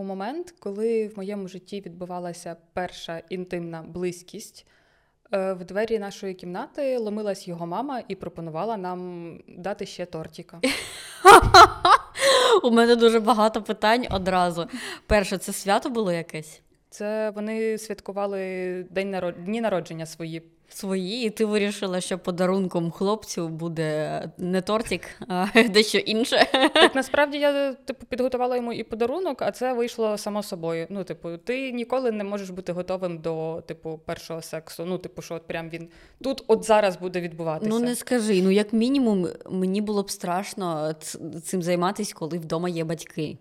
у момент, коли в моєму житті відбувалася перша інтимна близькість. Е, в двері нашої кімнати ломилась його мама і пропонувала нам дати ще тортика. У мене дуже багато питань одразу. Перше, це свято було якесь? Це вони святкували день народ... дні народження свої. Свої, і ти вирішила, що подарунком хлопцю буде не тортик, а дещо інше. Так насправді я типу підготувала йому і подарунок, а це вийшло само собою. Ну, типу, ти ніколи не можеш бути готовим до типу першого сексу. Ну, типу, що от прям він тут от зараз буде відбуватися. Ну не скажи. Ну як мінімум, мені було б страшно цим займатися, коли вдома є батьки.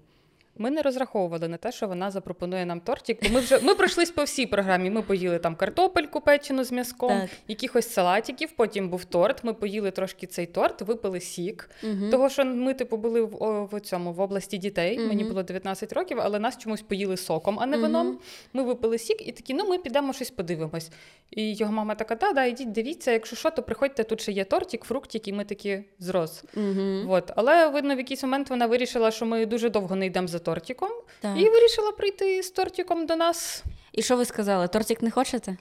Ми не розраховували на те, що вона запропонує нам тортик, бо ми вже ми пройшлись по всій програмі. Ми поїли там картопельку печену з м'язком, так. якихось салатиків. Потім був торт. Ми поїли трошки цей торт, випили сік. Угу. Того, що ми типу були в, в цьому в області дітей. Угу. Мені було 19 років, але нас чомусь поїли соком, а не вином. Угу. Ми випили сік і такі, ну ми підемо щось подивимось. І його мама така: да, да, ідіть, дивіться, якщо що, то приходьте, тут ще є тортик, фруктик, і ми такі зрос. От. Але видно, в якийсь момент вона вирішила, що ми дуже довго не йдемо за тортиком, так. і вирішила прийти з тортиком до нас. І що ви сказали? Тортик не хочете?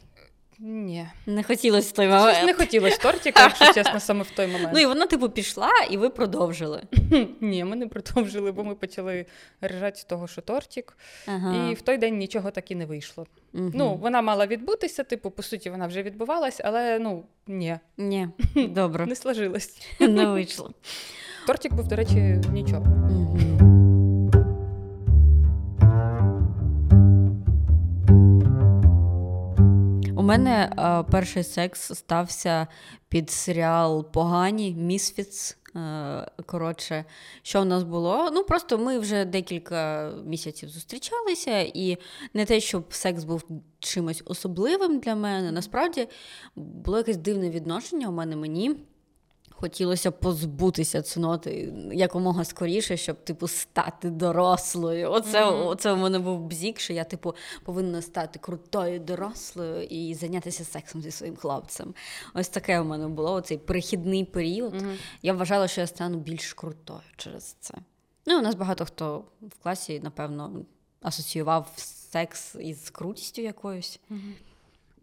Ні. Не хотілося в той момент. Щось не хотілося тортика, якщо чесно, саме в той момент. Ну і вона, типу, пішла, і ви продовжили. Ні, ми не продовжили, бо ми почали ржати з того, що тортик. Ага. І в той день нічого так і не вийшло. Угу. Ну, вона мала відбутися, типу, по суті, вона вже відбувалась, але ну ні. Ні, добре. Не сложилось. Не вийшло. Тортик був, до речі, нічого. Угу. Мене е, перший секс стався під серіал Погані Місфіц. Коротше, що в нас було? Ну, просто ми вже декілька місяців зустрічалися, і не те, щоб секс був чимось особливим для мене. Насправді було якесь дивне відношення у мене мені. Хотілося позбутися цноти якомога скоріше, щоб типу стати дорослою. Оце mm-hmm. оце у мене був бзік, що я типу повинна стати крутою дорослою і зайнятися сексом зі своїм хлопцем. Ось таке у мене було оцей перехідний період. Mm-hmm. Я вважала, що я стану більш крутою через це. Ну, у нас багато хто в класі, напевно, асоціював секс із крутістю якоюсь. Mm-hmm.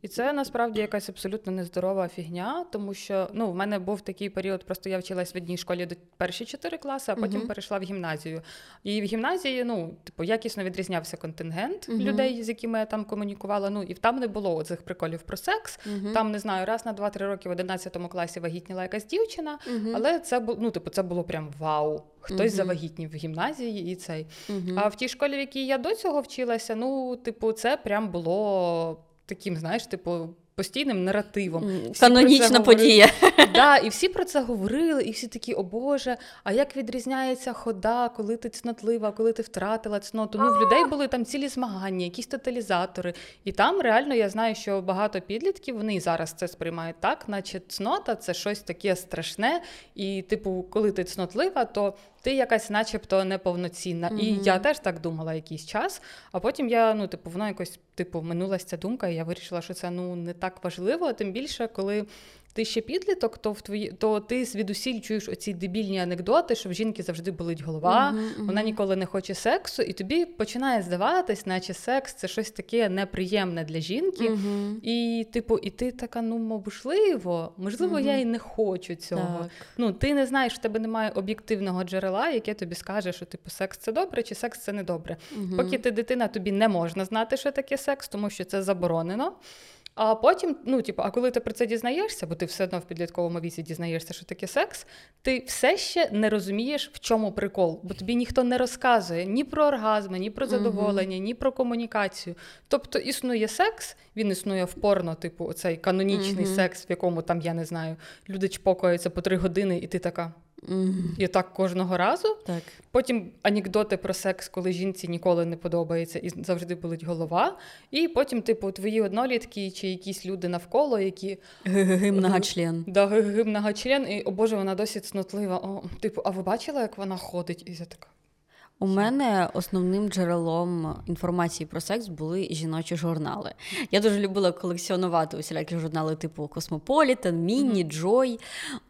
І це насправді якась абсолютно нездорова фігня, тому що ну, в мене був такий період, просто я вчилась в одній школі до перші чотири класи, а потім uh-huh. перейшла в гімназію. І в гімназії, ну, типу, якісно відрізнявся контингент uh-huh. людей, з якими я там комунікувала. Ну і там не було цих приколів про секс. Uh-huh. Там не знаю, раз на два-три роки в 11 класі вагітніла якась дівчина, але це було ну, типу, це було прям вау. Хтось завагітнів в гімназії і цей. А в тій школі, в якій я до цього вчилася, ну, типу, це прям було таким, знаєш, типу. Постійним наративом. Канонічна подія. Да, І всі про це говорили, і всі такі, о Боже, а як відрізняється хода, коли ти цнотлива, коли ти втратила цноту? Ну, в людей були там цілі змагання, якісь тоталізатори. І там реально я знаю, що багато підлітків вони зараз це сприймають так, наче цнота це щось таке страшне. І, типу, коли ти цнотлива, то ти якась, начебто, неповноцінна. Mm-hmm. І я теж так думала якийсь час. А потім я, ну, типу, воно якось типу, минулася ця думка, і я вирішила, що це ну не так важливо, тим більше, коли ти ще підліток, то в твої то ти звідусіль чуєш оці дебільні анекдоти, що в жінки завжди болить голова, uh-huh, uh-huh. вона ніколи не хоче сексу, і тобі починає здаватись, наче секс це щось таке неприємне для жінки. Uh-huh. І, типу, і ти така, ну можливо, можливо, я і не хочу цього. Так. Ну, ти не знаєш, в тебе немає об'єктивного джерела, яке тобі скаже, що типу секс це добре, чи секс це не добре. Поки ти дитина, тобі не можна знати, що таке секс, тому що це заборонено. А потім, ну типу, а коли ти про це дізнаєшся, бо ти все одно в підлітковому віці дізнаєшся, що таке секс, ти все ще не розумієш, в чому прикол, бо тобі ніхто не розказує ні про оргазми, ні про задоволення, ні про комунікацію. Тобто існує секс, він існує впорно, типу, цей канонічний секс, в якому там я не знаю, люди чпокаються по три години, і ти така. Mm. І так кожного разу. Так. Потім анекдоти про секс, коли жінці ніколи не подобається і завжди болить голова. І потім, типу, твої однолітки чи якісь люди навколо, які многочлен. Да, многочлен, і о Боже, вона досить цнотлива. О, Типу, а ви бачила, як вона ходить? І я така. У мене основним джерелом інформації про секс були жіночі журнали. Я дуже любила колекціонувати усілякі журнали, типу Космополітен, Міні, Джой.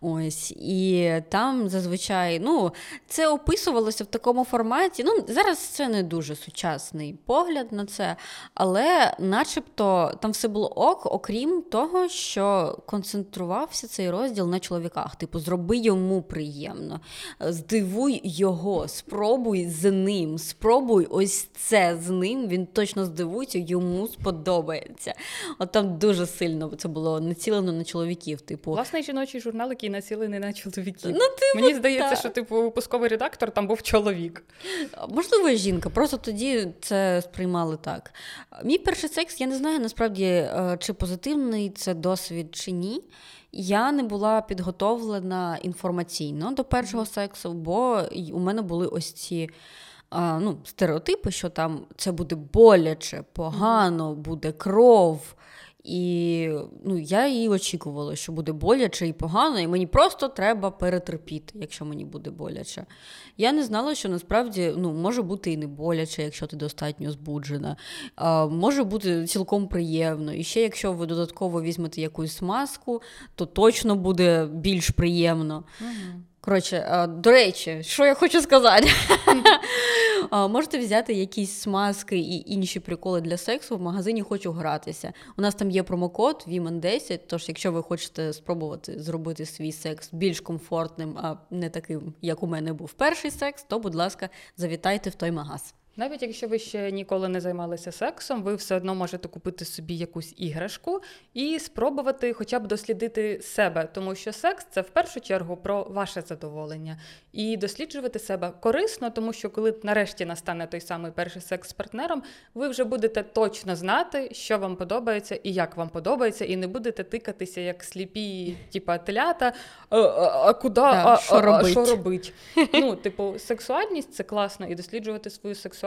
Ось і там зазвичай ну, це описувалося в такому форматі. Ну, зараз це не дуже сучасний погляд на це, але, начебто, там все було ок, окрім того, що концентрувався цей розділ на чоловіках. Типу, зроби йому приємно, здивуй його, спробуй з ним, спробуй ось це з ним. Він точно здивується, йому сподобається. От там дуже сильно це було націлено на чоловіків. Типу, Власне, жіночий журнал, який націлений на чоловіків. Ну, типу, Мені здається, так. що типу випусковий редактор там був чоловік. Можливо, жінка, просто тоді це сприймали так. Мій перший секс, я не знаю насправді, е, чи позитивний це досвід, чи ні. Я не була підготовлена інформаційно до першого сексу, бо у мене були ось ці. а, Ну, стереотипи, що там це буде боляче, погано, буде кров. І ну, я її очікувала, що буде боляче і погано, і мені просто треба перетерпіти, якщо мені буде боляче. Я не знала, що насправді ну, може бути і не боляче, якщо ти достатньо збуджена. А, може бути цілком приємно. І ще якщо ви додатково візьмете якусь смазку, то точно буде більш приємно. Коротше, а, до речі, що я хочу сказати? Можете взяти якісь смазки і інші приколи для сексу в магазині хочу гратися. У нас там є промокод VIMAN10, тож якщо ви хочете спробувати зробити свій секс більш комфортним, а не таким, як у мене був перший секс, то, будь ласка, завітайте в той магаз. Навіть якщо ви ще ніколи не займалися сексом, ви все одно можете купити собі якусь іграшку і спробувати хоча б дослідити себе, тому що секс це в першу чергу про ваше задоволення. І досліджувати себе корисно, тому що коли нарешті настане той самий перший секс з партнером, ви вже будете точно знати, що вам подобається і як вам подобається, і не будете тикатися як сліпі, типа телята. А, а, а куди? Да, а, що а, а, що робить? Ну, типу, сексуальність це класно, і досліджувати свою сексуальність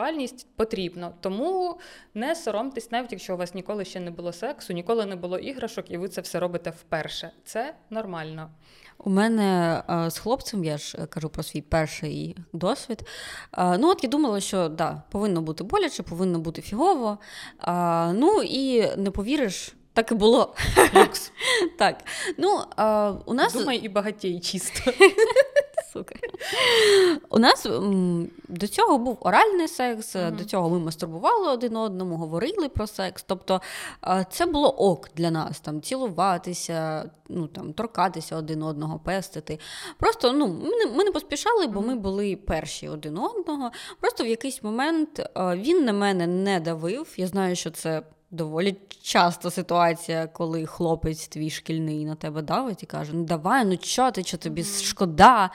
потрібно. Тому не соромтесь, навіть якщо у вас ніколи ще не було сексу, ніколи не було іграшок, і ви це все робите вперше. Це нормально. У мене е, з хлопцем, я ж е, кажу про свій перший досвід. Е, ну, от я думала, що да, повинно бути боляче, повинно бути фігово. Ну і не повіриш, так і було. Люкс. так. Ну, е, у нас Думай і багатій чисто. Сука. У нас до цього був оральний секс, Мгм. до цього ми мастурбували один одному, говорили про секс. Тобто це було ок для нас там цілуватися, ну там торкатися один одного, пестити. Просто ну, ми, не, ми не поспішали, бо ми були перші один одного. Просто в якийсь момент він на мене не давив. Я знаю, що це. Доволі часто ситуація, коли хлопець твій шкільний на тебе давить і каже: Ну давай, ну чо ти, що тобі шкода.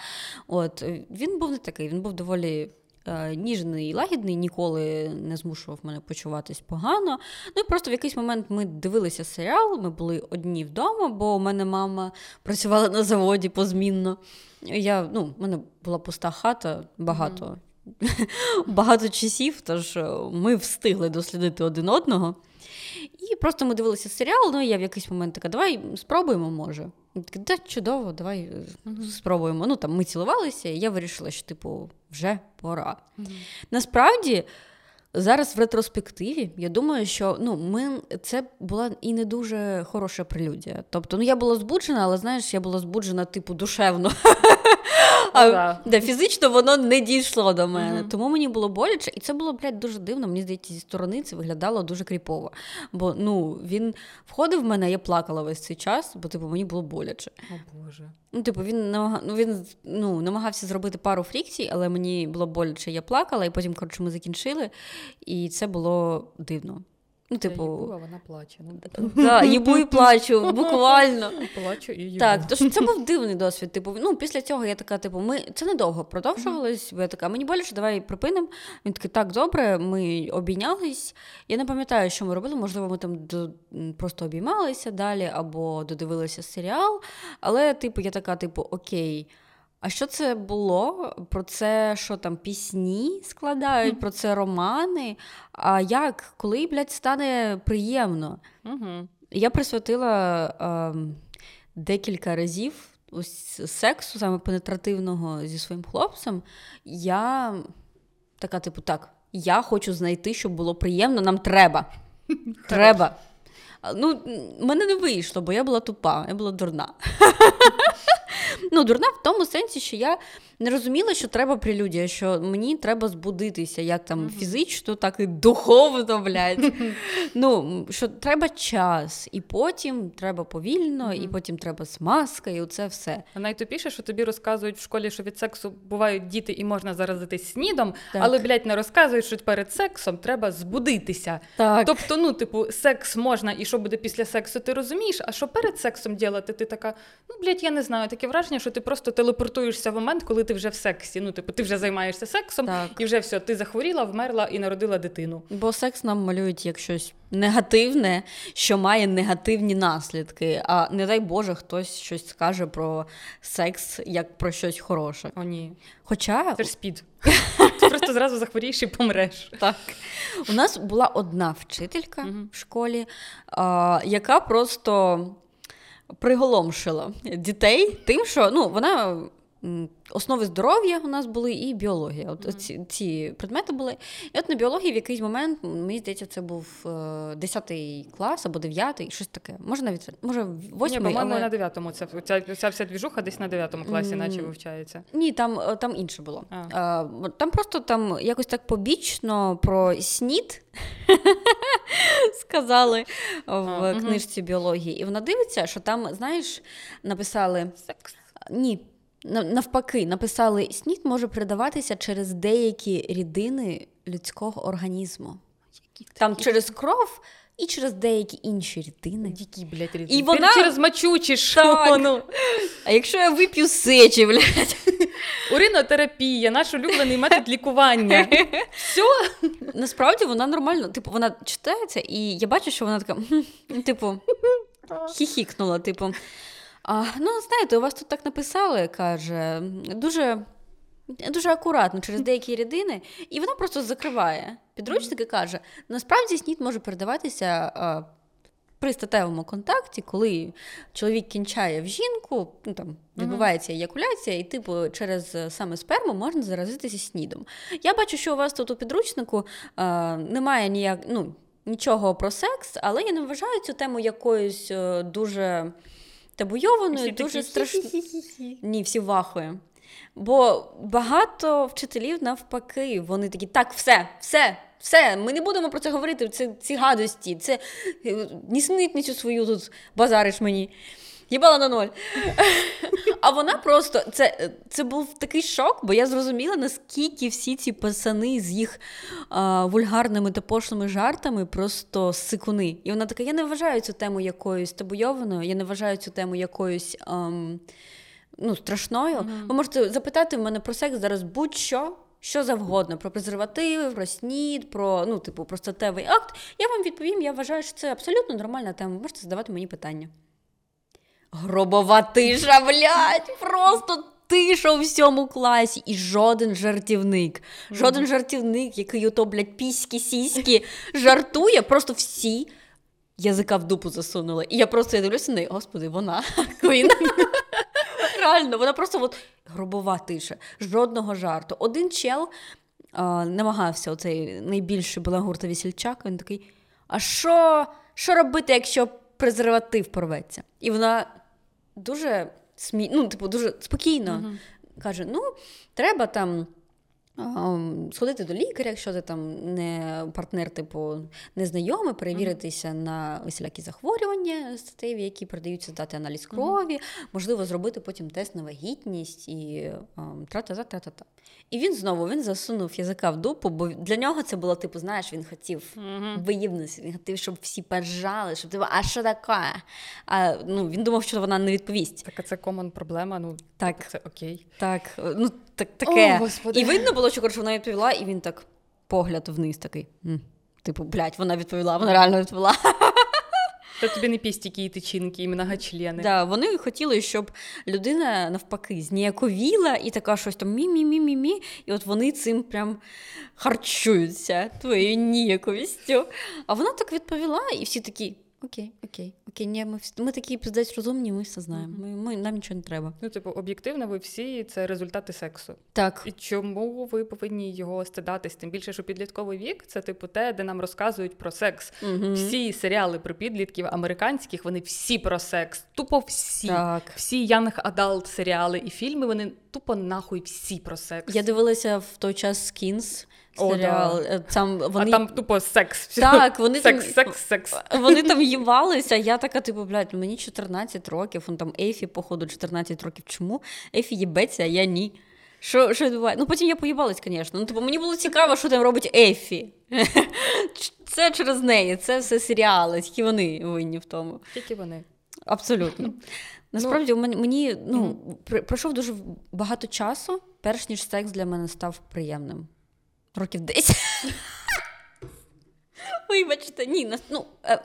От е, він був не такий, він був доволі е, ніжний і лагідний, ніколи не змушував мене почуватись погано. Ну і просто в якийсь момент ми дивилися серіал, ми були одні вдома, бо у мене мама працювала на заводі позмінно. Я, ну, в мене була пуста хата, багато. Багато часів, тож е, ми встигли дослідити один одного. І просто ми дивилися серіал, ну і я в якийсь момент така, давай спробуємо, може. Да, чудово, давай е, спробуємо. Ну там ми цілувалися, і я вирішила, що, типу, вже пора. Насправді, зараз в ретроспективі, я думаю, що ну, ми, це була і не дуже хороша прелюдія. Тобто, ну я була збуджена, але знаєш, я була збуджена, типу, душевно. А, да. да, фізично воно не дійшло до мене. Мгм. Тому мені було боляче, і це було, блядь, дуже дивно. Мені здається, зі сторони це виглядало дуже кріпово. Бо ну, він входив в мене, я плакала весь цей час, бо типу, мені було боляче. О Боже. Ну, типу, він намага... ну, він ну, намагався зробити пару фрікцій, але мені було боляче, я плакала, і потім, коротше, ми закінчили, і це було дивно. Ну, типу, їбу, а вона плаче. Ну, да, їбу і плачу, буквально. плачу і їбу. Так, тож це був дивний досвід. Типу, ну після цього я така, типу, ми це недовго продовжувалось, я така, мені боляче, давай припинимо. Він такий, так, добре, ми обійнялись. Я не пам'ятаю, що ми робили. Можливо, ми там до, просто обіймалися далі або додивилися серіал. Але, типу, я така, типу, окей. А що це було? Про це що там пісні складають, про це романи? А як, коли, блядь, стане приємно? Угу. Я присвятила ем, декілька разів ось сексу, саме пенетративного зі своїм хлопцем. Я така, типу, так, я хочу знайти, щоб було приємно, нам треба. Треба. Ну, мене не вийшло, бо я була тупа, я була дурна. Ну, дурна в тому сенсі, що я не розуміла, що треба прелюдія, що мені треба збудитися, як там фізично, так і духовно, блядь. Ну, що треба час, і потім треба повільно, і потім треба смазка, і оце все. А найтупіше, що тобі розказують в школі, що від сексу бувають діти і можна заразитись снідом, Так. але, блядь, не розказують, що перед сексом треба збудитися. Так. Тобто, ну, типу, секс можна, і що буде після сексу, ти розумієш, а що перед сексом ділати, ти така, ну, блядь, я не знаю, таке враження, що ти просто телепортуєшся в момент, коли ти вже в сексі. Ну, типу, ти вже займаєшся сексом, Так. і вже все, ти захворіла, вмерла і народила дитину. Бо секс нам малюють як щось негативне, що має негативні наслідки. А не дай Боже, хтось щось скаже про секс як про щось хороше. О, ні. Хоча Це ж спід. Ти просто зразу захворієш і помреш. так, у нас була одна вчителька в школі, яка просто приголомшила дітей тим, що ну, вона. Основи здоров'я у нас були і біологія. От ці, ці предмети були. І от на біології в якийсь момент, мені здається, це був е, 10 клас або 9, щось таке. Може навіть може Ні, 8, по-моєму, але... на дев'ятому. Це ця, ця вся двіжуха десь на дев'ятому класі, Мгм. наче вивчається. Ні, там, е, там інше було. А. А, там просто там якось так побічно про снід сказали в мгм. книжці біології. І вона дивиться, що там, знаєш, написали Секс. ні. На- Навпаки, написали, снід може передаватися через деякі рідини людського організму. Там через кров і через деякі інші рідини. Дикі, блядь, рідні. І вона- через мочу чи що? Ну. А якщо я вип'ю сечі, блядь, Уринотерапія, наш улюблений метод лікування. Все. насправді вона нормально. Типу, вона читається, і я бачу, що вона така, типу, хіхікнула, типу. А, ну, знаєте, у вас тут так написали, каже, дуже, дуже акуратно через деякі рідини, і вона просто закриває підручник і каже: насправді снід може передаватися. А, при статевому контакті, коли чоловік кінчає в жінку, ну там відбувається еякуляція, і типу через е, саме сперму можна заразитися снідом. Я бачу, що у вас тут у підручнику е, немає ніяк, ну, нічого про секс, але я не вважаю цю тему якоюсь е, дуже табуйованою, Всі дуже страшно. Ні, всі вахує. Бо багато вчителів навпаки, вони такі, так, все, все, все, ми не будемо про це говорити. Це ці гадості, це е, нісенітницю свою тут базариш мені. Їбала на ноль. А вона просто це, це був такий шок, бо я зрозуміла, наскільки всі ці пацани з їх а, вульгарними та пошлими жартами просто сикуни. І вона така: я не вважаю цю тему якоюсь табуйованою, я не вважаю цю тему якоюсь. ам, ну, страшною. Ви можете запитати в мене про секс зараз будь-що, що завгодно, про презервативи, про снід, про, ну, типу, про статевий акт. Я вам відповім, я вважаю, що це абсолютно нормальна тема. Ви можете задавати мені питання. Гробова тиша, блядь, просто тиша у всьому класі. І жоден жартівник, жоден жартівник, який ото, блядь, піські сіськи жартує, просто всі язика в дупу засунули. І я просто я дивлюся на неї, господи, вона Queen. Реально, вона просто от гробова тиша, жодного жарту. Один чел а, намагався, оцей найбільший балагурта весільчак, він такий: а що, що робити, якщо презерватив порветься? І вона дуже смі... ну, типу, дуже спокійно каже: ну, треба там. Сходити до лікаря, якщо ти там не партнер, типу незнайомий, перевіритися на усілякі захворювання статеві, які передаються здати аналіз крові, можливо, зробити потім тест на вагітність і тра-та-та, тра-та-та. І він знову він засунув язика в дупу, бо для нього це було, типу, знаєш, він хотів виївності, він хотів, щоб всі поржали, щоб типу, а що таке? А, ну, він думав, що вона не відповість. Так, а це комон проблема. Ну, Так. це окей. Так, ну так, таке. О, Господи. і видно було, що коротше, вона відповіла, і він так погляд вниз такий. «М». Типу, блядь, вона відповіла, вона реально відповіла. Це тобі не пістики і тичинки, і многочлени. Да, вони хотіли, щоб людина навпаки зніяковіла і така щось там мі-мі-мі-мі-мі. І от вони цим прям харчуються твоєю ніяковістю. А вона так відповіла, і всі такі. Окей, окей, окей. Ні, ми, всі- ми такі піздець розумні, ми все знаємо. Ми, ми, нам нічого не треба. Ну, типу, об'єктивно, ви всі це результати сексу. Так. І чому ви повинні його стидатись? Тим більше, що підлітковий вік це типу те, де нам розказують про секс. Угу. Всі серіали про підлітків американських, вони всі про секс. Тупо всі. Так. Всі young adult серіали і фільми, вони тупо нахуй всі про секс. Я дивилася в той час Skins О, серіал. Е, Там вони... А там тупо секс. Так, вони секс, там- секс, секс. Вони там їбалися, я така, типу, блядь, мені 14 років, он там Ейфі, походу, 14 років. Чому? Ейфі їбеться, а я ні. Що, що відбувається? Ну, потім я поїбалась, звісно. Ну, типу, мені було цікаво, що там робить Ейфі. Це через неї, це все серіали, тільки вони винні в тому. Тільки вони. Абсолютно. Насправді, у мені, мені ну, пройшов дуже багато часу, перш ніж секс для мене став приємним. Років 10. Вибачте, ні. Ну, е,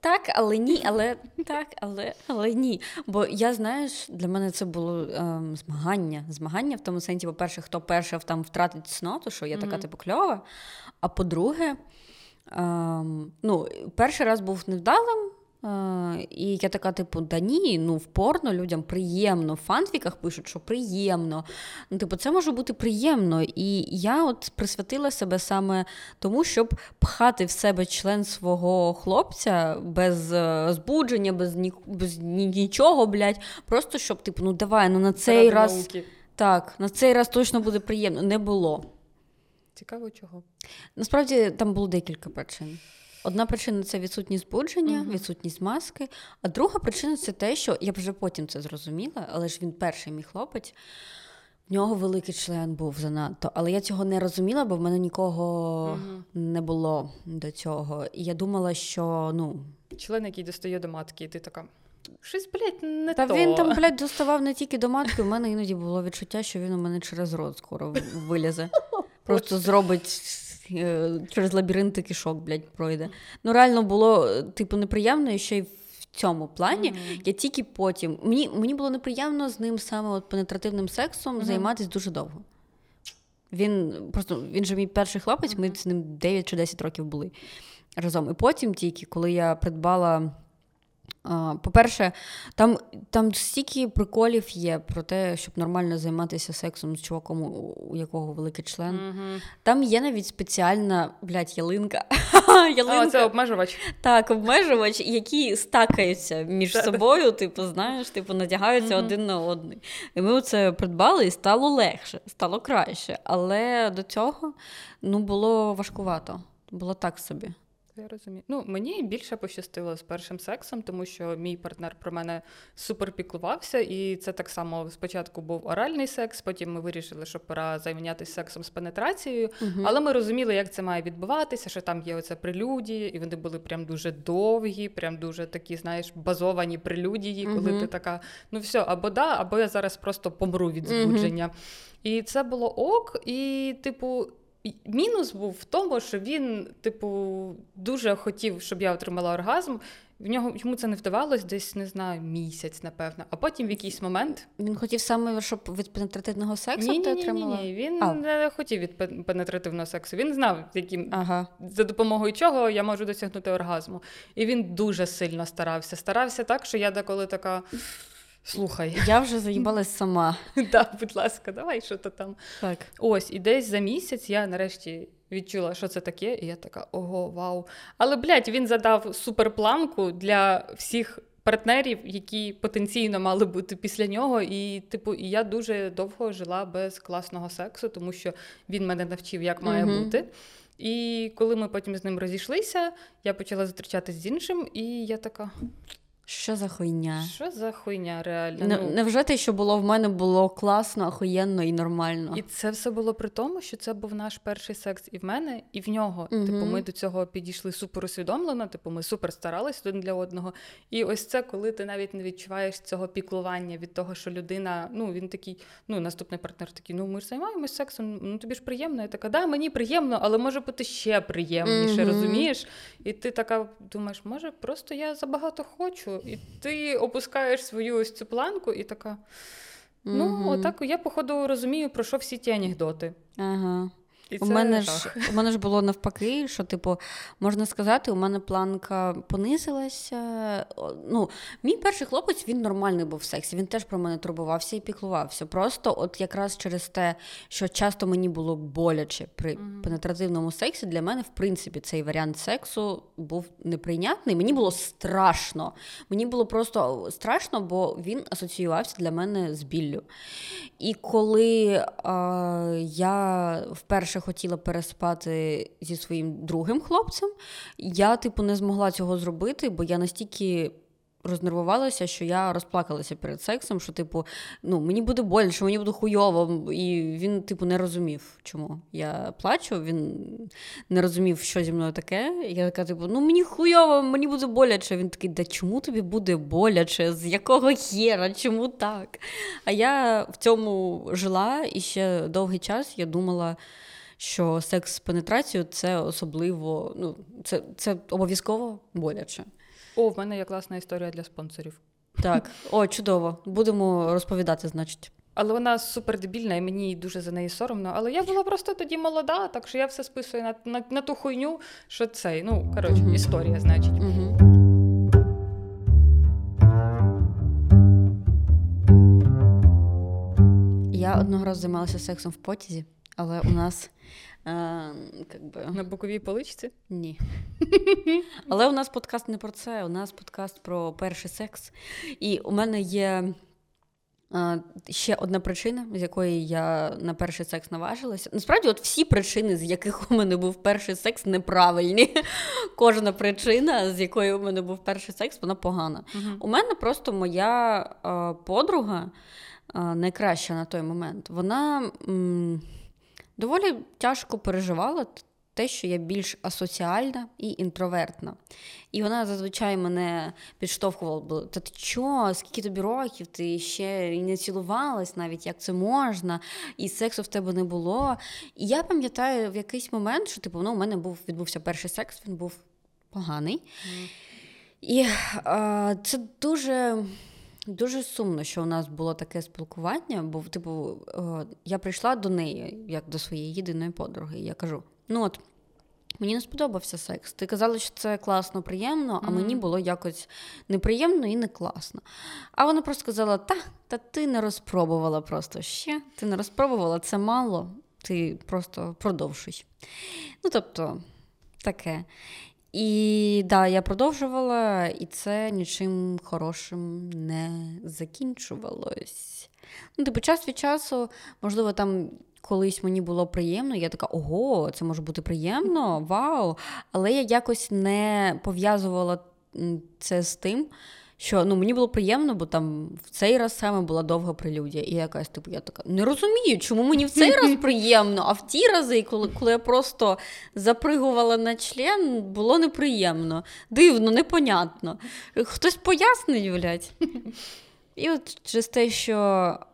так, але ні, але так, але, але ні. Бо я, знаєш, для мене це було ем, змагання. Змагання в тому сенсі, по-перше, хто перший там втратить цноту, що я така Мгм. типу кльова. А по-друге, ем, ну, перший раз був невдалим. Е, і я така, типу, да ні, ну в порно людям приємно. В фанфіках пишуть, що приємно. Ну, типу, це може бути приємно. І я от присвятила себе саме тому, щоб пхати в себе член свого хлопця без е, збудження, без, ні, без ні- нічого, блядь. Просто щоб, типу, ну давай, ну на цей Заради раз науки. так, на цей раз точно буде приємно. Не було. Цікаво чого. Насправді там було декілька причин. Одна причина це відсутність збудження, Мгм. відсутність маски. А друга причина це те, що я вже потім це зрозуміла, але ж він перший мій хлопець. В нього великий член був занадто, але я цього не розуміла, бо в мене нікого Мгм. не було до цього. І я думала, що ну. Член, який достає до матки, і ти така. Щось, блядь, не Та то. він там, блядь, доставав не тільки до матки, у мене іноді було відчуття, що він у мене через рот скоро вилізе. Просто зробить через лабіринти кишок, блядь, пройде. Ну, реально було, е, типу, неприємно і ще й в цьому плані. Мгм. Я тільки потім. Мені, мені було неприємно з ним саме от пенетративним сексом Мгм. займатися дуже довго. Він просто він же мій перший хлопець, ми з ним 9 чи 10 років були разом. І потім тільки, коли я придбала. По-перше, там, там стільки приколів є про те, щоб нормально займатися сексом з чуваком, у якого великий член. Мгм. Там є навіть спеціальна, блядь, ялинка. А, ялинка. це обмежувач. Так, обмежувач, які стакаються між собою, типу, знаєш, типу, надягаються Мгм. один на один. І ми це придбали, і стало легше, стало краще. Але до цього ну, було важкувато. Було так собі. Я розумію. Ну, мені більше пощастило з першим сексом, тому що мій партнер про мене супер піклувався, і це так само спочатку був оральний секс, потім ми вирішили, що пора зайнятися сексом з пенетрацією. Мгм. Але ми розуміли, як це має відбуватися, що там є оце прелюдії, і вони були прям дуже довгі, прям дуже такі, знаєш, базовані прелюдії, коли Мгм. ти така, ну все, або да, або я зараз просто помру від збудження. І це було ок, і, типу. Мінус був в тому, що він, типу, дуже хотів, щоб я отримала оргазм. В нього йому це не вдавалось десь, не знаю, місяць, напевно. А потім в якийсь момент Він хотів саме, щоб від пенетративного сексу ні, ти ні, ні, отримала. ні, він А. не хотів від пен- пенетративного сексу. Він знав, яким Ага. за допомогою чого я можу досягнути оргазму. І він дуже сильно старався. Старався так, що я деколи така. Слухай, Я вже заїбалась сама. да, будь ласка, давай що то там. Так. Ось, і десь за місяць я нарешті відчула, що це таке, і я така, ого, вау. Але, блядь, він задав суперпланку для всіх партнерів, які потенційно мали бути після нього. І, типу, і я дуже довго жила без класного сексу, тому що він мене навчив, як має Мгм. бути. І коли ми потім з ним розійшлися, я почала зустрічатися з іншим, і я така, Що за хуйня? що за хуйня реально? Не, Ну, невже те, що було в мене, було класно, охуєнно і нормально? І це все було при тому, що це був наш перший секс і в мене, і в нього. Мгм. Типу, ми до цього підійшли супер усвідомлено, типу, ми супер старались один для одного. І ось це, коли ти навіть не відчуваєш цього піклування від того, що людина, ну він такий, ну наступний партнер такий, ну ми ж займаємось сексом, ну тобі ж приємно. Я така, да, мені приємно, але може бути ще приємніше, Мгм. розумієш? І ти така думаєш, може, просто я забагато хочу, і ти опускаєш свою ось цю планку, і така. Ну, Мгм. отак я, походу, розумію, про що всі ті анекдоти. Ага. І У це мене, жах. ж, у мене ж було навпаки, що, типу, можна сказати, у мене планка понизилася. Ну, мій перший хлопець він нормальний був в сексі. Він теж про мене турбувався і піклувався. Просто, от якраз через те, що часто мені було боляче при пенетративному сексі, для мене, в принципі, цей варіант сексу був неприйнятний. Мені було страшно. Мені було просто страшно, бо він асоціювався для мене з біллю. І коли е, я вперше хотіла переспати зі своїм другим хлопцем, я, типу, не змогла цього зробити, бо я настільки. Рознервувалася, що я розплакалася перед сексом, що, типу, ну, мені буде боляче, мені буде хуйово. І він, типу, не розумів, чому я плачу. Він не розумів, що зі мною таке. Я така, типу, ну мені хуйово, мені буде боляче. Він такий, да чому тобі буде боляче? З якого хера? Чому так? А я в цьому жила і ще довгий час я думала. Що секс з пенетрацією це особливо, ну це, це обов'язково боляче. О, в мене є класна історія для спонсорів. Так, о, чудово. Будемо розповідати, значить. Але вона супер дебільна, і мені дуже за неї соромно. Але я була просто тоді молода, так що я все списую на, на, на ту хуйню, що цей. Ну, коротше, Мгм. історія, значить. Угу. Я одного разу займалася сексом в потязі, але у нас е, как би, На боковій поличці. ні. Але у нас подкаст не про це, у нас подкаст про перший секс. І у мене є е, ще одна причина, з якої я на перший секс наважилася. Насправді, от всі причини, з яких у мене був перший секс, неправильні. Кожна причина, з якої у мене був перший секс, вона погана. У мене просто моя е, подруга, найкраща на той момент, вона м, доволі тяжко переживала те, що я більш асоціальна і інтровертна. І вона зазвичай мене підштовхувала, бо та ти чо, скільки тобі років, ти ще і не цілувалась навіть, як це можна, і сексу в тебе не було. І я пам'ятаю в якийсь момент, що типу, ну, у мене був, відбувся перший секс, він був поганий. І е, це дуже. Дуже сумно, що у нас було таке спілкування, бо, типу, е, я прийшла до неї, як до своєї єдиної подруги, і я кажу: ну от, мені не сподобався секс. Ти казала, що це класно, приємно, а мені було якось неприємно і не класно. А вона просто сказала: та, та ти не розпробувала просто ще, ти не розпробувала, це мало, ти просто продовжуй. Ну, тобто, таке. І да, я продовжувала, і це нічим хорошим не закінчувалось. Ну, типу, час від часу, можливо, там колись мені було приємно, я така, ого, це може бути приємно, вау. Але я якось не пов'язувала це з тим, що ну, мені було приємно, бо там в цей раз саме була довга прелюдія. І якась, типу, я така не розумію, чому мені в цей раз приємно, а в ті рази, коли, коли я просто запригувала на член, було неприємно. Дивно, непонятно. Хтось пояснить, блядь. І от через те, що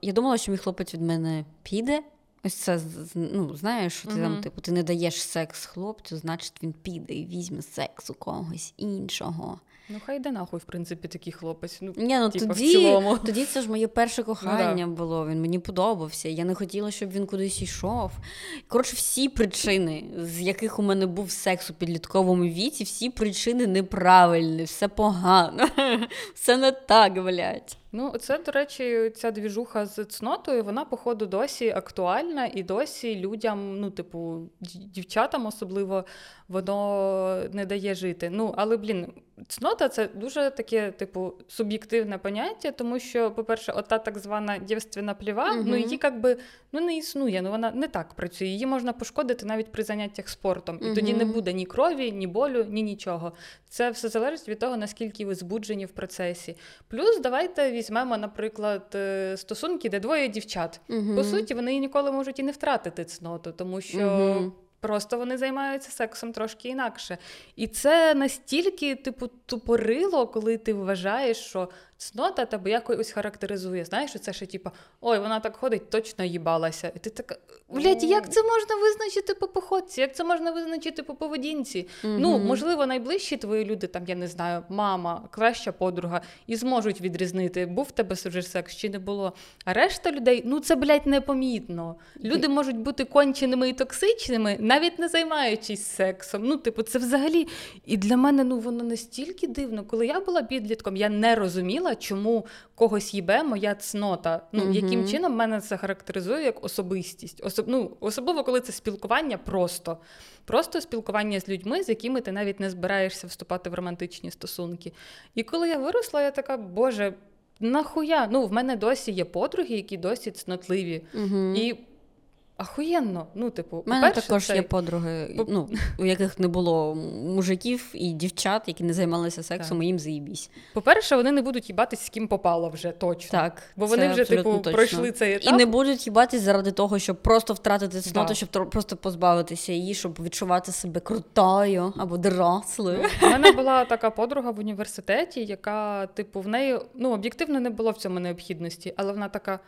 я думала, що мій хлопець від мене піде. Ось це ну, знаєш, що ти там, типу, ти не даєш секс хлопцю, значить він піде і візьме секс у когось іншого. Ну, хай йде нахуй, в принципі, такий хлопець. Ну, Ні, ну Типа, в тоді, цілому. тоді це ж моє перше кохання Ну, було. Він мені подобався. Я не хотіла, щоб він кудись йшов. Коротше, всі причини, з яких у мене був секс у підлітковому віці, всі причини неправильні, все погано, все не так, блядь. Ну, це, до речі, ця двіжуха з цнотою, вона, походу, досі актуальна і досі людям, ну, типу, дівчатам особливо, воно не дає жити. Ну, але, блін, цнота це дуже таке, типу, суб'єктивне поняття, тому що, по-перше, ота так звана дівственна пліва, Мгм. ну, її якби ну, не існує, ну вона не так працює. Її можна пошкодити навіть при заняттях спортом. І тоді не буде ні крові, ні болю, ні нічого. Це все залежить від того, наскільки ви збуджені в процесі. Плюс давайте візьмемо, наприклад, е, стосунки, де двоє дівчат. Угу. По суті, вони ніколи можуть і не втратити цноту, тому що. Просто вони займаються сексом трошки інакше. І це настільки, типу, тупорило, коли ти вважаєш, що цнота тебе якось характеризує. Знаєш, це ще типу, ой, вона так ходить, точно їбалася. І ти така, блядь, як це можна визначити по походці? Як це можна визначити по поведінці? Ну, можливо, найближчі твої люди, там, я не знаю, мама, краща подруга, і зможуть відрізнити, був в тебе секс чи не було. А решта людей, ну це, блядь, непомітно. Люди можуть бути конченими і токсичними, навіть не займаючись сексом. Ну, типу, це взагалі. І для мене ну воно настільки дивно. Коли я була підлітком, я не розуміла, чому когось їбе моя цнота. Ну, Мгм. яким чином мене це характеризує як особистість. Особ... Ну, особливо, коли це спілкування просто. Просто спілкування з людьми, з якими ти навіть не збираєшся вступати в романтичні стосунки. І коли я виросла, я така, боже, нахуя? Ну, в мене досі є подруги, які досі цнотливі. Угу. І ахуєнно. Ну, типу, У мене також це- є подруги, По- ну, у яких не було мужиків і дівчат, які не займалися сексом, Так. і їм заїбісь. По-перше, вони не будуть їбатись з ким попало вже точно. Так, Бо вони вже, типу, точно. пройшли цей етап. І не будуть їбатись заради того, щоб просто втратити цноту, Да. щоб просто позбавитися її, щоб відчувати себе крутою або дорослою. У мене була така подруга в університеті, яка, типу, в неї ну, об'єктивно не було в цьому необхідності, але вона така.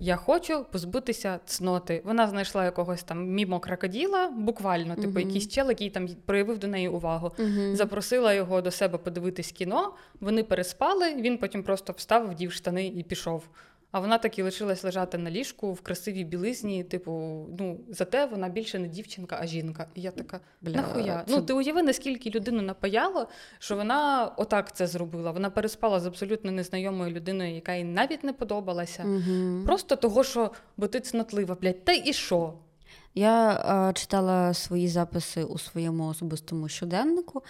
Я хочу позбутися цноти. Вона знайшла якогось там мімо крокоділа, буквально, типу, Мгм. якийсь чел, який там проявив до неї увагу. Мгм. Запросила його до себе подивитись кіно. Вони переспали. Він потім просто встав, вдів штани і пішов. А вона так і лишилась лежати на ліжку в красивій білизні. Типу, ну зате вона більше не дівчинка, а жінка. І я така, Бля, нахуя? це- Ну ти уяви, наскільки людину напаяло, що вона отак це зробила. Вона переспала з абсолютно незнайомою людиною, яка їй навіть не подобалася. Угу. Просто того, що бо ти цнотлива, блядь, та і що? Я е, читала свої записи у своєму особистому щоденнику.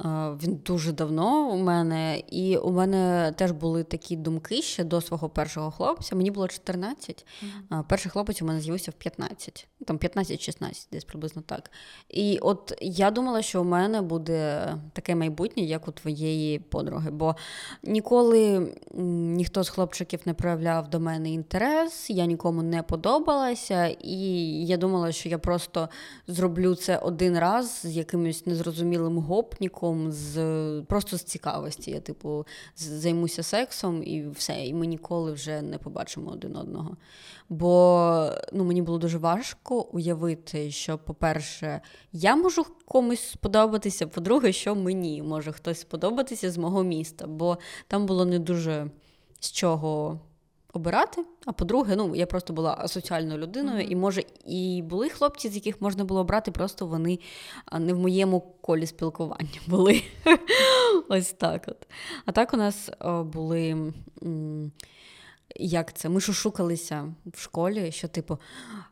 Е, він дуже давно у мене, і у мене теж були такі думки ще до свого першого хлопця. Мені було 14. а Перший хлопець у мене з'явився в 15, там 15-16, десь приблизно так. І от я думала, що у мене буде таке майбутнє, як у твоєї подруги, бо ніколи ніхто з хлопчиків не проявляв до мене інтерес, я нікому не подобалася, і я думала, що я просто зроблю це один раз з якимось незрозумілим гопніком, з просто з цікавості. Я, типу, займуся сексом і все, і ми ніколи вже не побачимо один одного. Бо ну, мені було дуже важко уявити, що, по-перше, я можу комусь сподобатися, по-друге, що мені може хтось сподобатися з мого міста, бо там було не дуже з чого обирати. А по-друге, ну я просто була асоціальною людиною, і може і були хлопці, з яких можна було обрати, просто вони не в моєму колі спілкування були. Ось так от. А так у нас о, були. м, Як це? Ми шушукалися в школі, що, типу,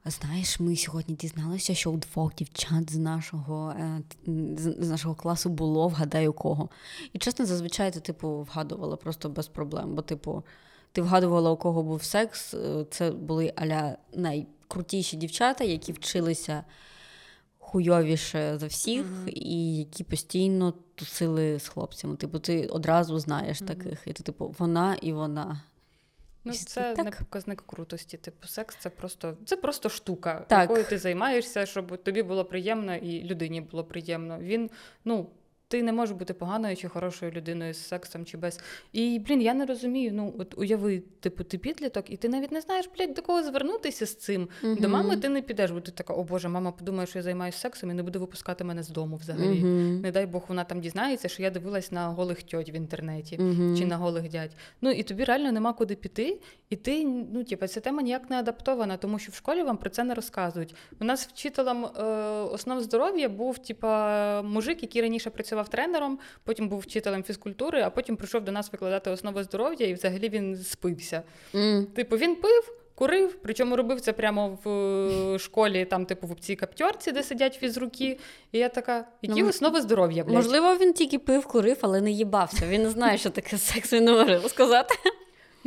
знаєш, ми сьогодні дізналися, що у двох дівчат з нашого, е, з нашого класу було, вгадай у кого. І чесно, зазвичай ти, типу, вгадувала просто без проблем. Бо, типу, ти вгадувала, у кого був секс. е, Це були аля найкрутіші дівчата, які вчилися хуйовіше за всіх, і які постійно тусили з хлопцями. Типу, ти одразу знаєш таких. І ти, типу, вона і вона. Ну, це так. не показник крутості. Типу, секс це просто це просто штука, Так. якою ти займаєшся, щоб тобі було приємно і людині було приємно. Він, ну. Ти не можеш бути поганою чи хорошою людиною з сексом чи без. І, блін, я не розумію. Ну, от уяви, типу, ти підліток, і ти навіть не знаєш, блядь, до кого звернутися з цим. До мами ти не підеш, бо ти така, о Боже, мама подумає, що я займаюся сексом і не буде випускати мене з дому взагалі. Мгм. Не дай Бог, вона там дізнається, що я дивилась на голих тьоть в інтернеті Мгм. чи на голих дядь. Ну і тобі реально нема куди піти, і ти, ну, типу, ця тема ніяк не адаптована, тому що в школі вам про це не розказують. У нас вчителем е, основ здоров'я був, типа, мужик, який раніше працював тренером, потім був вчителем фізкультури, а потім прийшов до нас викладати основи здоров'я, і взагалі він спився. Mm. Типу, він пив. Курив, причому робив це прямо в е, школі, там, типу, в цій каптьорці, де сидять фізруки. І я така, які Ну, основи здоров'я, блядь? Можливо, він тільки пив, курив, але не їбався. Він не знає, що таке секс, він не може розказати.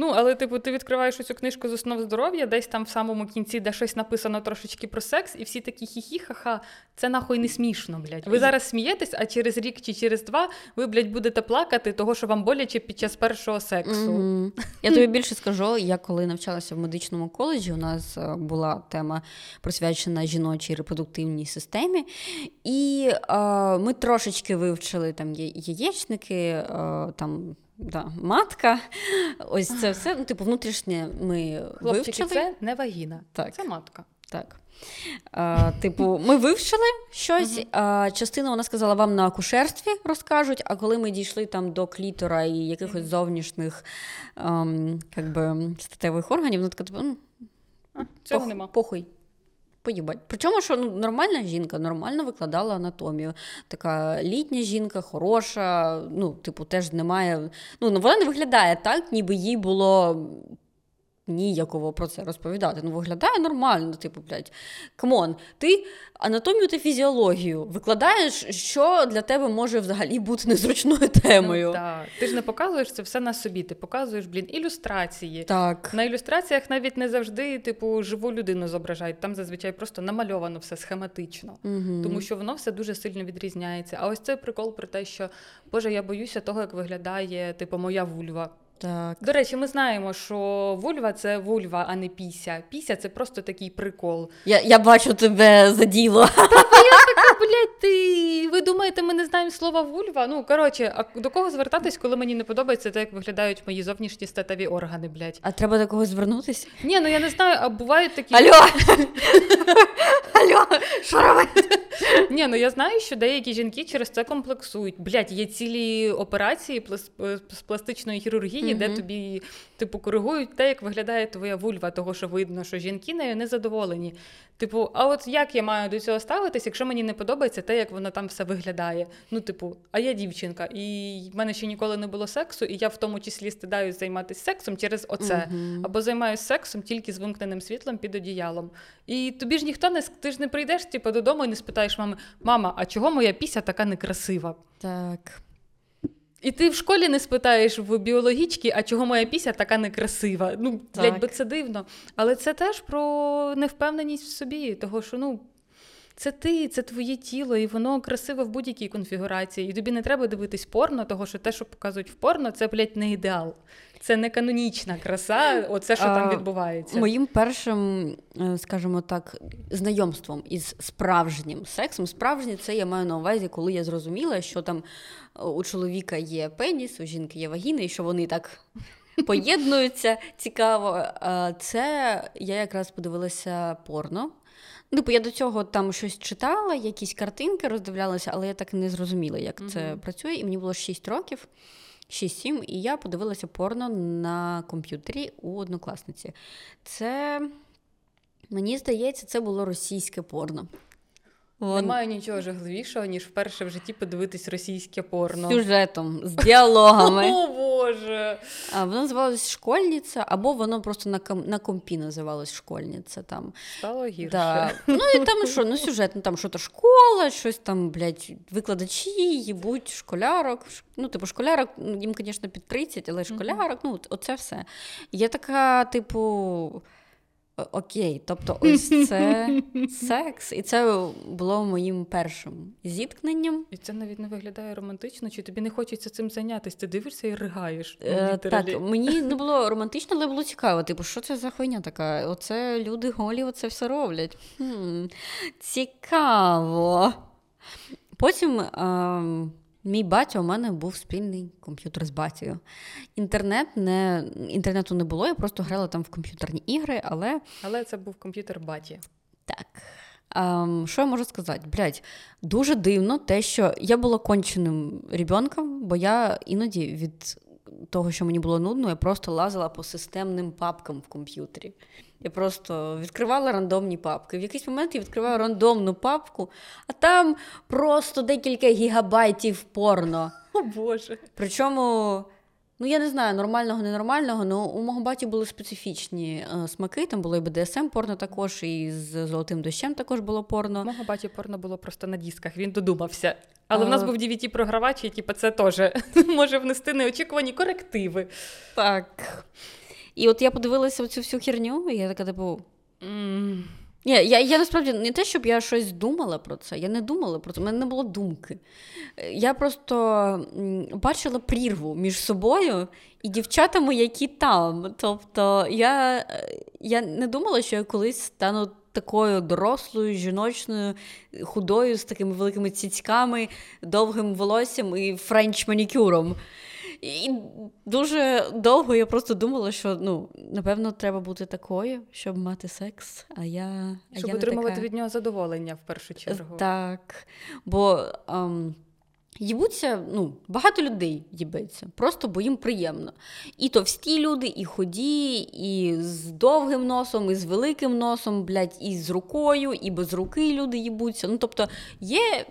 Ну, але, типу, ти відкриваєш цю книжку з основ здоров'я, десь там в самому кінці, де щось написано трошечки про секс, і всі такі хі-хі, ха-ха, це нахуй не смішно, блядь. Ви зараз смієтесь, а через рік чи через два ви, блядь, будете плакати, того, що вам боляче під час першого сексу. Мгм. Я тобі більше скажу, я коли навчалася в медичному коледжі, у нас е, була тема присвячена жіночій репродуктивній системі, і е, ми трошечки вивчили там яєчники, е, там да, матка. Ось це все. Ну, типу, внутрішнє ми Хлопчики, вивчили. це не вагіна, Так. це матка. Так. А, типу, ми вивчили щось. А, частину вона сказала, вам на акушерстві розкажуть, а коли ми дійшли там до клітора і якихось зовнішніх ем, как би, статевих органів, вона така, типу, «М, А, цього пох- нема. похуй. Поїбать. Причому, що ну, нормальна жінка нормально викладала анатомію. Така літня жінка, хороша, ну, типу, теж немає. Ну, вона не виглядає так, ніби їй було ніяково про це розповідати. Ну, виглядає нормально, типу, блядь. Come on, ти анатомію та фізіологію викладаєш, що для тебе може взагалі бути незручною темою. Ну, так. Ти ж не показуєш це все на собі. Ти показуєш, блін, ілюстрації. Так. На ілюстраціях навіть не завжди, типу, живу людину зображають. Там зазвичай просто намальовано все схематично. Угу. Тому що воно все дуже сильно відрізняється. А ось цей прикол про те, що Боже, я боюся того, як виглядає типу моя вульва. Так. До речі, ми знаємо, що вульва це вульва, а не піся. Піся це просто такий прикол. Я, я бачу тебе за діло. Така, блядь, ти ви думаєте, ми не знаємо слова вульва? Ну коротше, а до кого звертатись, коли мені не подобається те, як виглядають мої зовнішні статеві органи, блядь? А треба до когось звернутися? Ні, ну я не знаю, а бувають такі. Алло! Алло, що робити? Ні, ну я знаю, що деякі жінки через це комплексують. Блядь, є цілі операції з пластичної хірургії, де тобі типу коригують те, як виглядає твоя вульва, того що видно, що жінки нею не задоволені. Типу, а от як я маю до цього ставитись, якщо мені не подобається те, як воно там все виглядає? Ну, типу, а я дівчинка, і в мене ще ніколи не було сексу, і я в тому числі стидаюсь займатися сексом через оце. Мгм. Або займаюся сексом тільки з вимкненим світлом під одіялом. І тобі ж ніхто не ти ж не прийдеш типу, додому і не спитаєш мами, мама, а чого моя піся така некрасива? Так. І ти в школі не спитаєш в біологічки, а чого моя піся така некрасива. Ну, Так. блядь, бо це дивно. Але це теж про невпевненість в собі, того що ну. Це ти, це твоє тіло, і воно красиве в будь-якій конфігурації. І тобі не треба дивитись порно, того що те, що показують в порно, це, блядь, не ідеал. Це не канонічна краса, оце, що там відбувається. Моїм першим, е, скажімо так, знайомством із справжнім сексом. Справжнє це я маю на увазі, коли я зрозуміла, що там е, у чоловіка є пеніс, у жінки є вагіна, і що вони так поєднуються цікаво. Е, Це я якраз подивилася порно. Типу, я до цього там щось читала, якісь картинки роздивлялася, але я так і не зрозуміла, як це працює. І мені було 6 років, 6-7, і я подивилася порно на комп'ютері у однокласниці. Це, мені здається, це було російське порно. Вон- Немає нічого жахливішого, ніж вперше в житті подивитись російське порно. З сюжетом, з діалогами. О Боже! А, воно називалось школьниця, або воно просто на, ком- на компі називалось школьниця. Там. Стало гірше. Да. Ну і там що, ну сюжет, ну там що то школа, щось там, блядь, викладачі, їбуть, школярок. Ну, типу, школярок, ну, їм, звісно, під 30, але школярок, ну, оце все. Я така, типу. Окей, тобто ось це секс, і це було моїм першим зіткненням. І це навіть не виглядає романтично, чи тобі не хочеться цим зайнятися? Ти дивишся і ригаєш. Е, так, мені не було романтично, але було цікаво. Типу, що це за хуйня така? Оце люди голі, оце все роблять. Хм, цікаво. Потім ем, мій батя у мене був спільний комп'ютер з батькою. Інтернет не, інтернету не було, я просто грала там в комп'ютерні ігри, але Але це був комп'ютер баті. так. Ем, що я можу сказати? Блядь, дуже дивно те, що я була конченим ребенком, бо я іноді від того, що мені було нудно, я просто лазила по системним папкам в комп'ютері. Я просто відкривала рандомні папки. В якийсь момент я відкриваю рандомну папку, а там просто декілька гігабайтів порно. О Боже. Причому, ну я не знаю, нормального, ненормального, але у мого баті були специфічні е, смаки. Там було і БДСМ порно також, і з золотим дощем також було порно. У Мого баті порно було просто на дисках, він додумався. Але в нас був DVD-програвач, і типу, це теж може внести неочікувані корективи. Так. І от я подивилася цю всю херню, і я така, типу. Ні, я, я насправді не те, щоб я щось думала про це. Я не думала про це, у мене не було думки. Я просто бачила прірву між собою і дівчатами, які там. Тобто я, я не думала, що я колись стану такою дорослою, жіночною, худою, з такими великими цицьками, довгим волоссям і френч манікюром. І дуже довго я просто думала, що ну, напевно, треба бути такою, щоб мати секс. А я а Щоб я не отримувати така. від нього задоволення в першу чергу. Так. Бо ем, їбуться, ну, багато людей їбеться, просто бо їм приємно. І товсті люди, і ході, і з довгим носом, і з великим носом, блядь, і з рукою, і без руки люди їбуться. Ну, тобто є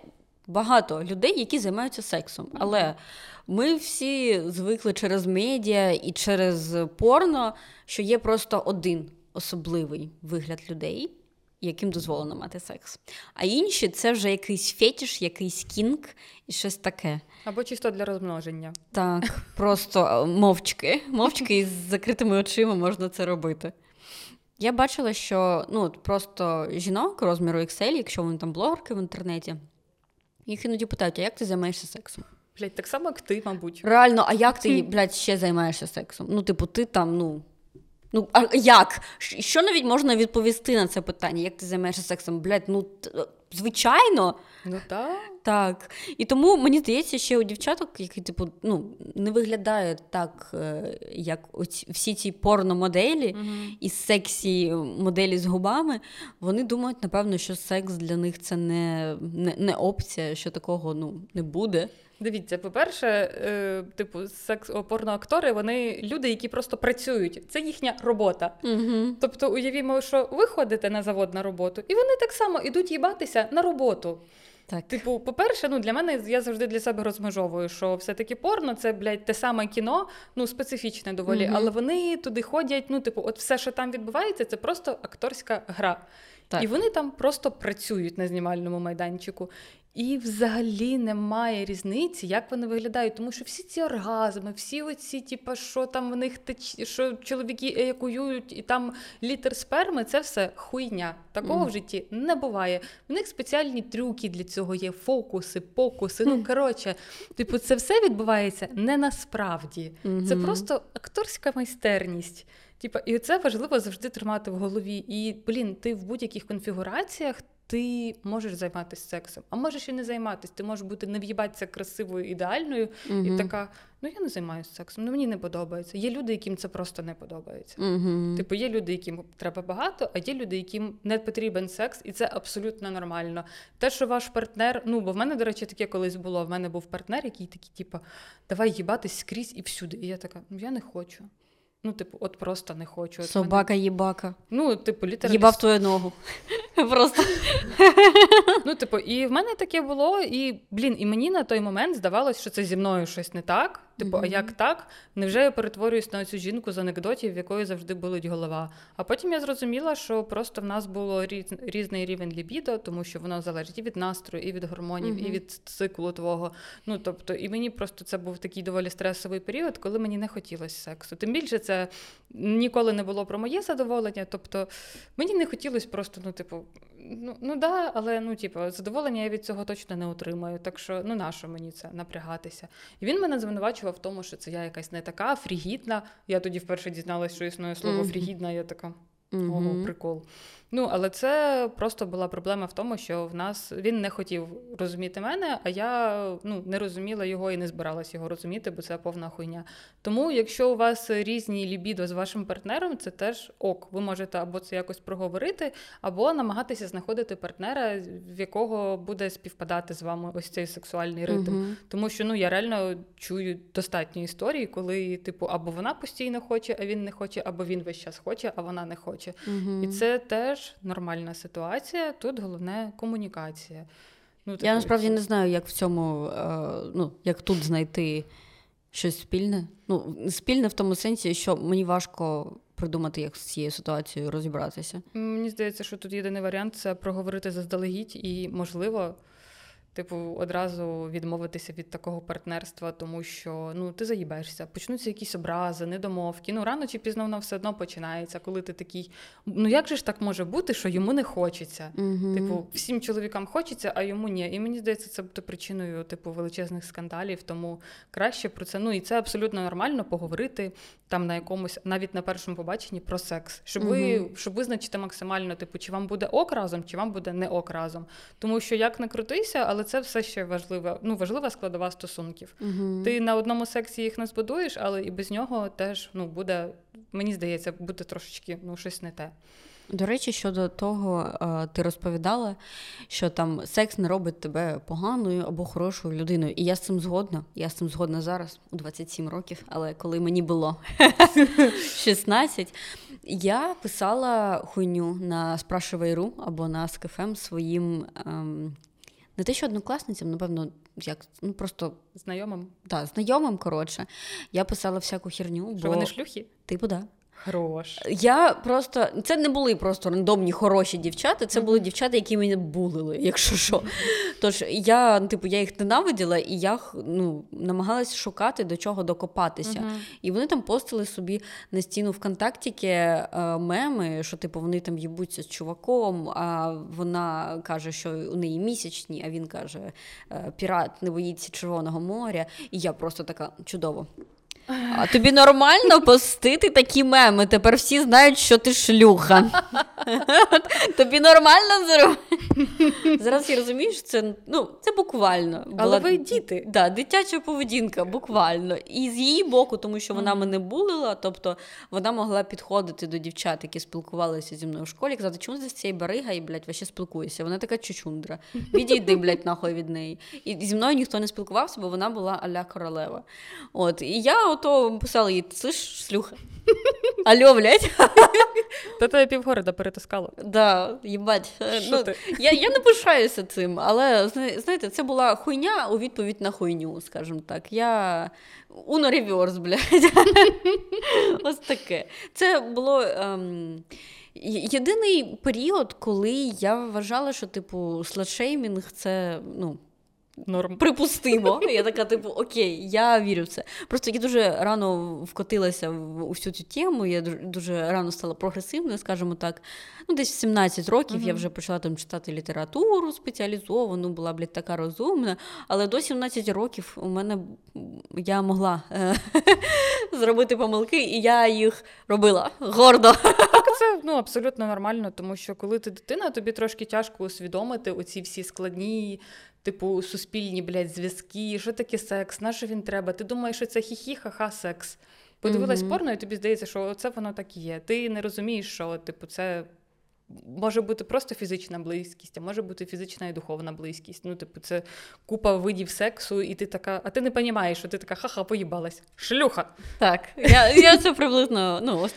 багато людей, які займаються сексом. Але ми всі звикли через медіа і через порно, що є просто один особливий вигляд людей, яким дозволено мати секс. А інші це вже якийсь фетіш, якийсь кінг і щось таке. Або чисто для розмноження. Так, просто е, мовчки. Мовчки із закритими очима можна це робити. Я бачила, що ну, просто жінок розміру XL, якщо вони там блогерки в інтернеті, їх іноді питають, а як ти займаєшся сексом? Блять, так само, як ти, мабуть. Реально, а як ти, блядь, ще займаєшся сексом? Ну, типу, ти там, ну. Ну, а як? Що навіть можна відповісти на це питання? Як ти займаєшся сексом? Блядь, ну звичайно. Ну так. Так. І тому мені здається, ще у дівчаток, які, типу, ну, не виглядають так, е, як оці, всі ці порномоделі і сексі моделі з губами, вони думають, напевно, що секс для них це не, не, не опція, що такого ну, не буде. Дивіться, по-перше, е, типу, секс порноактори, вони люди, які просто працюють. Це їхня робота. Угу. Тобто, уявімо, що ви ходите на завод на роботу, і вони так само ідуть їбатися на роботу. Так. Типу, по-перше, ну для мене я завжди для себе розмежовую, що все-таки порно це, блядь, те саме кіно, ну специфічне доволі, Мгм. але вони туди ходять. Ну, типу, от все, що там відбувається, це просто акторська гра. Так. І вони там просто працюють на знімальному майданчику. І взагалі немає різниці, як вони виглядають, тому що всі ці оргазми, всі оці, типу, що там в них теч... що чоловіки еякують, і там літр сперми, це все хуйня. Такого Мгм. в житті не буває. В них спеціальні трюки для цього є, фокуси, покуси. Ну коротше, типу, це все відбувається не насправді. Це просто акторська майстерність. Типа, і це важливо завжди тримати в голові. І блін, ти в будь-яких конфігураціях. Ти можеш займатися сексом, а можеш і не займатися. Ти можеш бути не в'їбатися красивою, ідеальною, і така: ну я не займаюся сексом, ну мені не подобається. Є люди, яким це просто не подобається. Угу. Типу, є люди, яким треба багато, а є люди, яким не потрібен секс, і це абсолютно нормально. Те, що ваш партнер, ну бо в мене, до речі, таке колись було. В мене був партнер, який такий, типу, давай їбатись скрізь і всюди. І я така, ну я не хочу. Ну, типу, от просто не хочу. От в мене- Собака їбака. Ну, типу, літера. Їбав твою ногу. Просто. Ну, типу, і в мене таке було, і блін, і мені на той момент здавалось, що це зі мною щось не так. Типу, а як так? Невже я перетворююсь на цю жінку з анекдотів, в якої завжди болить голова? А потім я зрозуміла, що просто в нас було різ... різний рівень лібідо, тому що воно залежить і від настрою, і від гормонів, і від циклу твого. Ну тобто, і мені просто це був такий доволі стресовий період, коли мені не хотілося сексу. Тим більше це ніколи не було про моє задоволення. Тобто мені не хотілося просто, ну, типу, ну, ну да, але ну, типу, задоволення я від цього точно не отримаю. Так що ну нащо мені це напрягатися? І він мене звинувачував в тому, що це я якась не така фрігідна. Я тоді вперше дізналась, що існує слово Мгм. фрігідна. Я така. Ого, прикол. Ну, але це просто була проблема в тому, що в нас він не хотів розуміти мене, а я ну, не розуміла його і не збиралась його розуміти, бо це повна хуйня. Тому, якщо у вас різні лібідо з вашим партнером, це теж ок. Ви можете або це якось проговорити, або намагатися знаходити партнера, в якого буде співпадати з вами ось цей сексуальний ритм. Мгм. Тому що ну я реально чую достатньо історій, коли типу або вона постійно хоче, а він не хоче, або він весь час хоче, а вона не хоче. Мгм. І це теж нормальна ситуація. Тут головне комунікація. Ну, Я насправді не знаю, як в цьому, е, ну, як тут знайти щось спільне. Ну, спільне в тому сенсі, що мені важко придумати, як з цією ситуацією розібратися. Мені здається, що тут єдиний варіант це проговорити заздалегідь і, можливо, типу, одразу відмовитися від такого партнерства, тому що ну ти заїбешся, почнуться якісь образи, недомовки. Ну рано чи пізно воно все одно починається, коли ти такий. Ну як же ж так може бути, що йому не хочеться? Угу. Типу, всім чоловікам хочеться, а йому ні. І мені здається, це буде причиною типу величезних скандалів. Тому краще про це. Ну і це абсолютно нормально поговорити там на якомусь, навіть на першому побаченні про секс, щоб ви щоб визначити максимально, типу, чи вам буде ок разом, чи вам буде не ок разом. Тому що як не крутися, але це все ще важливе, ну, важлива складова стосунків. Угу. Ти на одному сексі їх не збудуєш, але і без нього теж ну, буде, мені здається, буде трошечки ну, щось не те. До речі, щодо того, е, ти розповідала, що там секс не робить тебе поганою або хорошою людиною. І я з цим згодна. Я з цим згодна зараз, у 27 років, але коли мені було 16, я писала хуйню на Spрашивай.ру або на СКФМ своїм. Ем, не те, що однокласницям, напевно, як ну просто Знайомим, да, знайомим, коротше. Я писала всяку херню, що бо вони шлюхи? типу, да. Хорош. Я просто це не були просто рандомні хороші дівчата, це були дівчата, які мене булили, якщо що. Тож я, типу, я їх ненавиділа, і я ну, намагалась шукати до чого докопатися. Мгм. І вони там постили собі на стіну ВКонтактіки е, меми, що типу вони там їбуться з чуваком, а вона каже, що у неї місячні, а він каже, е, пірат не боїться Червоного моря. І я просто така чудово. А тобі нормально постити такі меми? Тепер всі знають, що ти шлюха. Тобі нормально зробити? Зараз я розумію, що це, ну, це буквально. Але ви діти. Да, дитяча поведінка, буквально. І з її боку, тому що вона мене булила, тобто вона могла підходити до дівчат, які спілкувалися зі мною в школі, і казати, чому ти з цією барига і, блядь, вообще спілкуєшся? Вона така чучундра. Відійди, блядь, нахуй від неї. І зі мною ніхто не спілкувався, бо вона була аля королева. От, і я ото писала їй, слиш, шлюха. Алло, блядь. Та тебе півгорода перетискало. Да, їбать. Ну, я, я не пишаюся цим, але знаєте, це була хуйня у відповідь на хуйню, скажімо так. Я уно реверс, блядь. Ось таке. Це було. Ем... Єдиний період, коли я вважала, що, типу, сладшеймінг це ну, Норм. припустимо. Я така, типу, окей, я вірю в це. Просто я дуже рано вкотилася в у всю цю тему. Я дуже, рано стала прогресивною, скажімо так. Ну, десь в 17 років я вже почала там читати літературу спеціалізовану, була, блядь, така розумна. Але до 17 років у мене я могла е, зробити помилки, і я їх робила гордо. Так, це ну, абсолютно нормально, тому що коли ти дитина, тобі трошки тяжко усвідомити оці всі складні, типу, суспільні, блядь, зв'язки, що таке секс, на що він треба. Ти думаєш, що це хі-хі, ха-ха, секс. Подивилась Мгм. порно, і тобі здається, що це воно так і є. Ти не розумієш, що типу, це може бути просто фізична близькість, а може бути фізична і духовна близькість. Ну, типу, це купа видів сексу, і ти така, а ти не розумієш, що ти така ха-ха, поїбалась. Шлюха. Так, я, я це приблизно. Ну,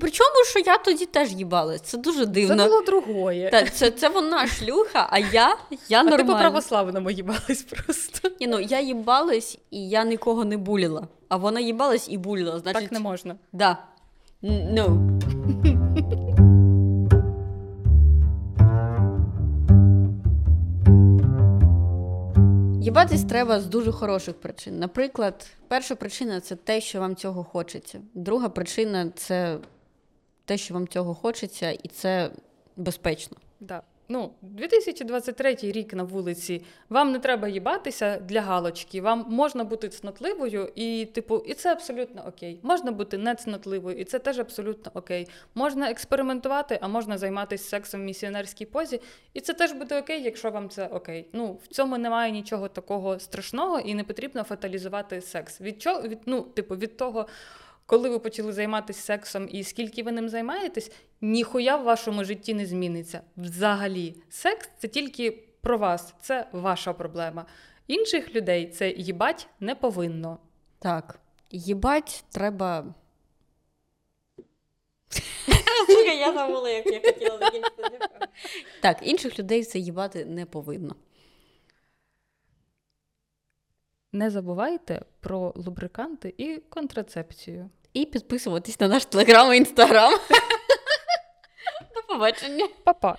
причому, що я тоді теж їбалась. Це дуже дивно. Це було другое. Так, це, це вона шлюха, а я, я а ти по православному їбалась просто. Ні, ну, я їбалась, і я нікого не буліла. А вона їбалась і буліла. Значить, Так не можна. Да. Н- Ну. Треба з дуже хороших причин. Наприклад, перша причина це те, що вам цього хочеться. Друга причина це те, що вам цього хочеться, і це безпечно. Да. Ну, 2023 рік на вулиці. Вам не треба їбатися для галочки. Вам можна бути цнотливою, і, типу, і це абсолютно окей. Можна бути не цнотливою, і це теж абсолютно окей. Можна експериментувати, а можна займатися сексом в місіонерській позі, і це теж буде окей, якщо вам це окей. Ну, в цьому немає нічого такого страшного, і не потрібно фаталізувати секс. Від чого від, ну, типу, від того. Коли ви почали займатися сексом і скільки ви ним займаєтесь, ніхуя в вашому житті не зміниться. Взагалі, секс це тільки про вас, це ваша проблема. Інших людей це їбать не повинно. Так. Їбать треба. Я забула, як я хотіла закінчити. Так, інших людей це їбати не повинно. Не забувайте про лубриканти і контрацепцію. І підписуватись на наш телеграм і інстаграм. До побачення. Па-па!